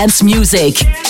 Dance music.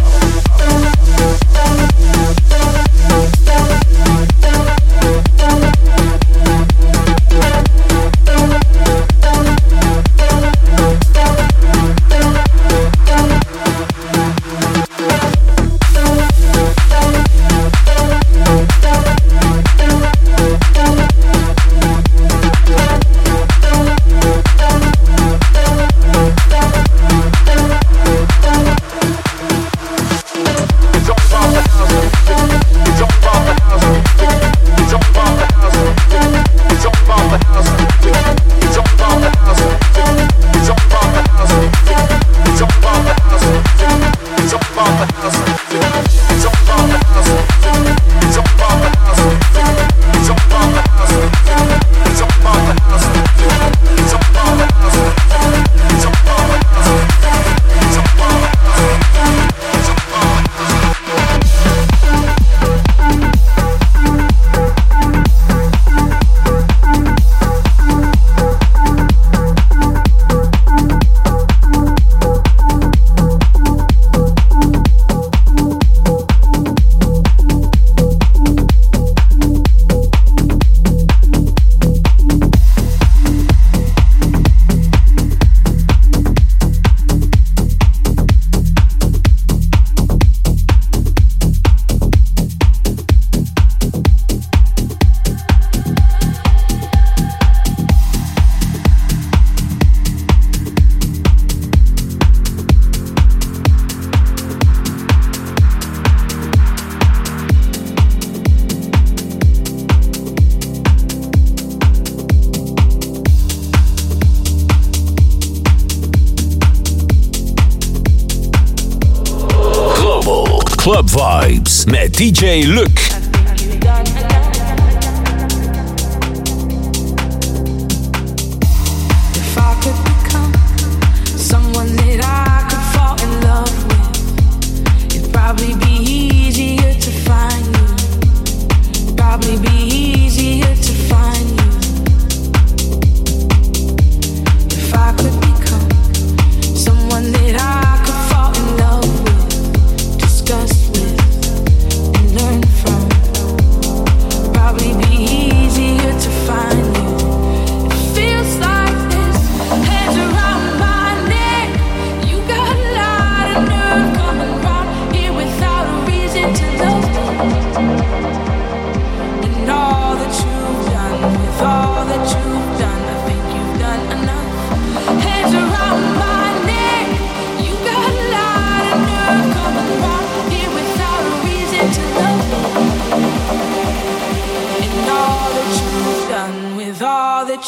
it, love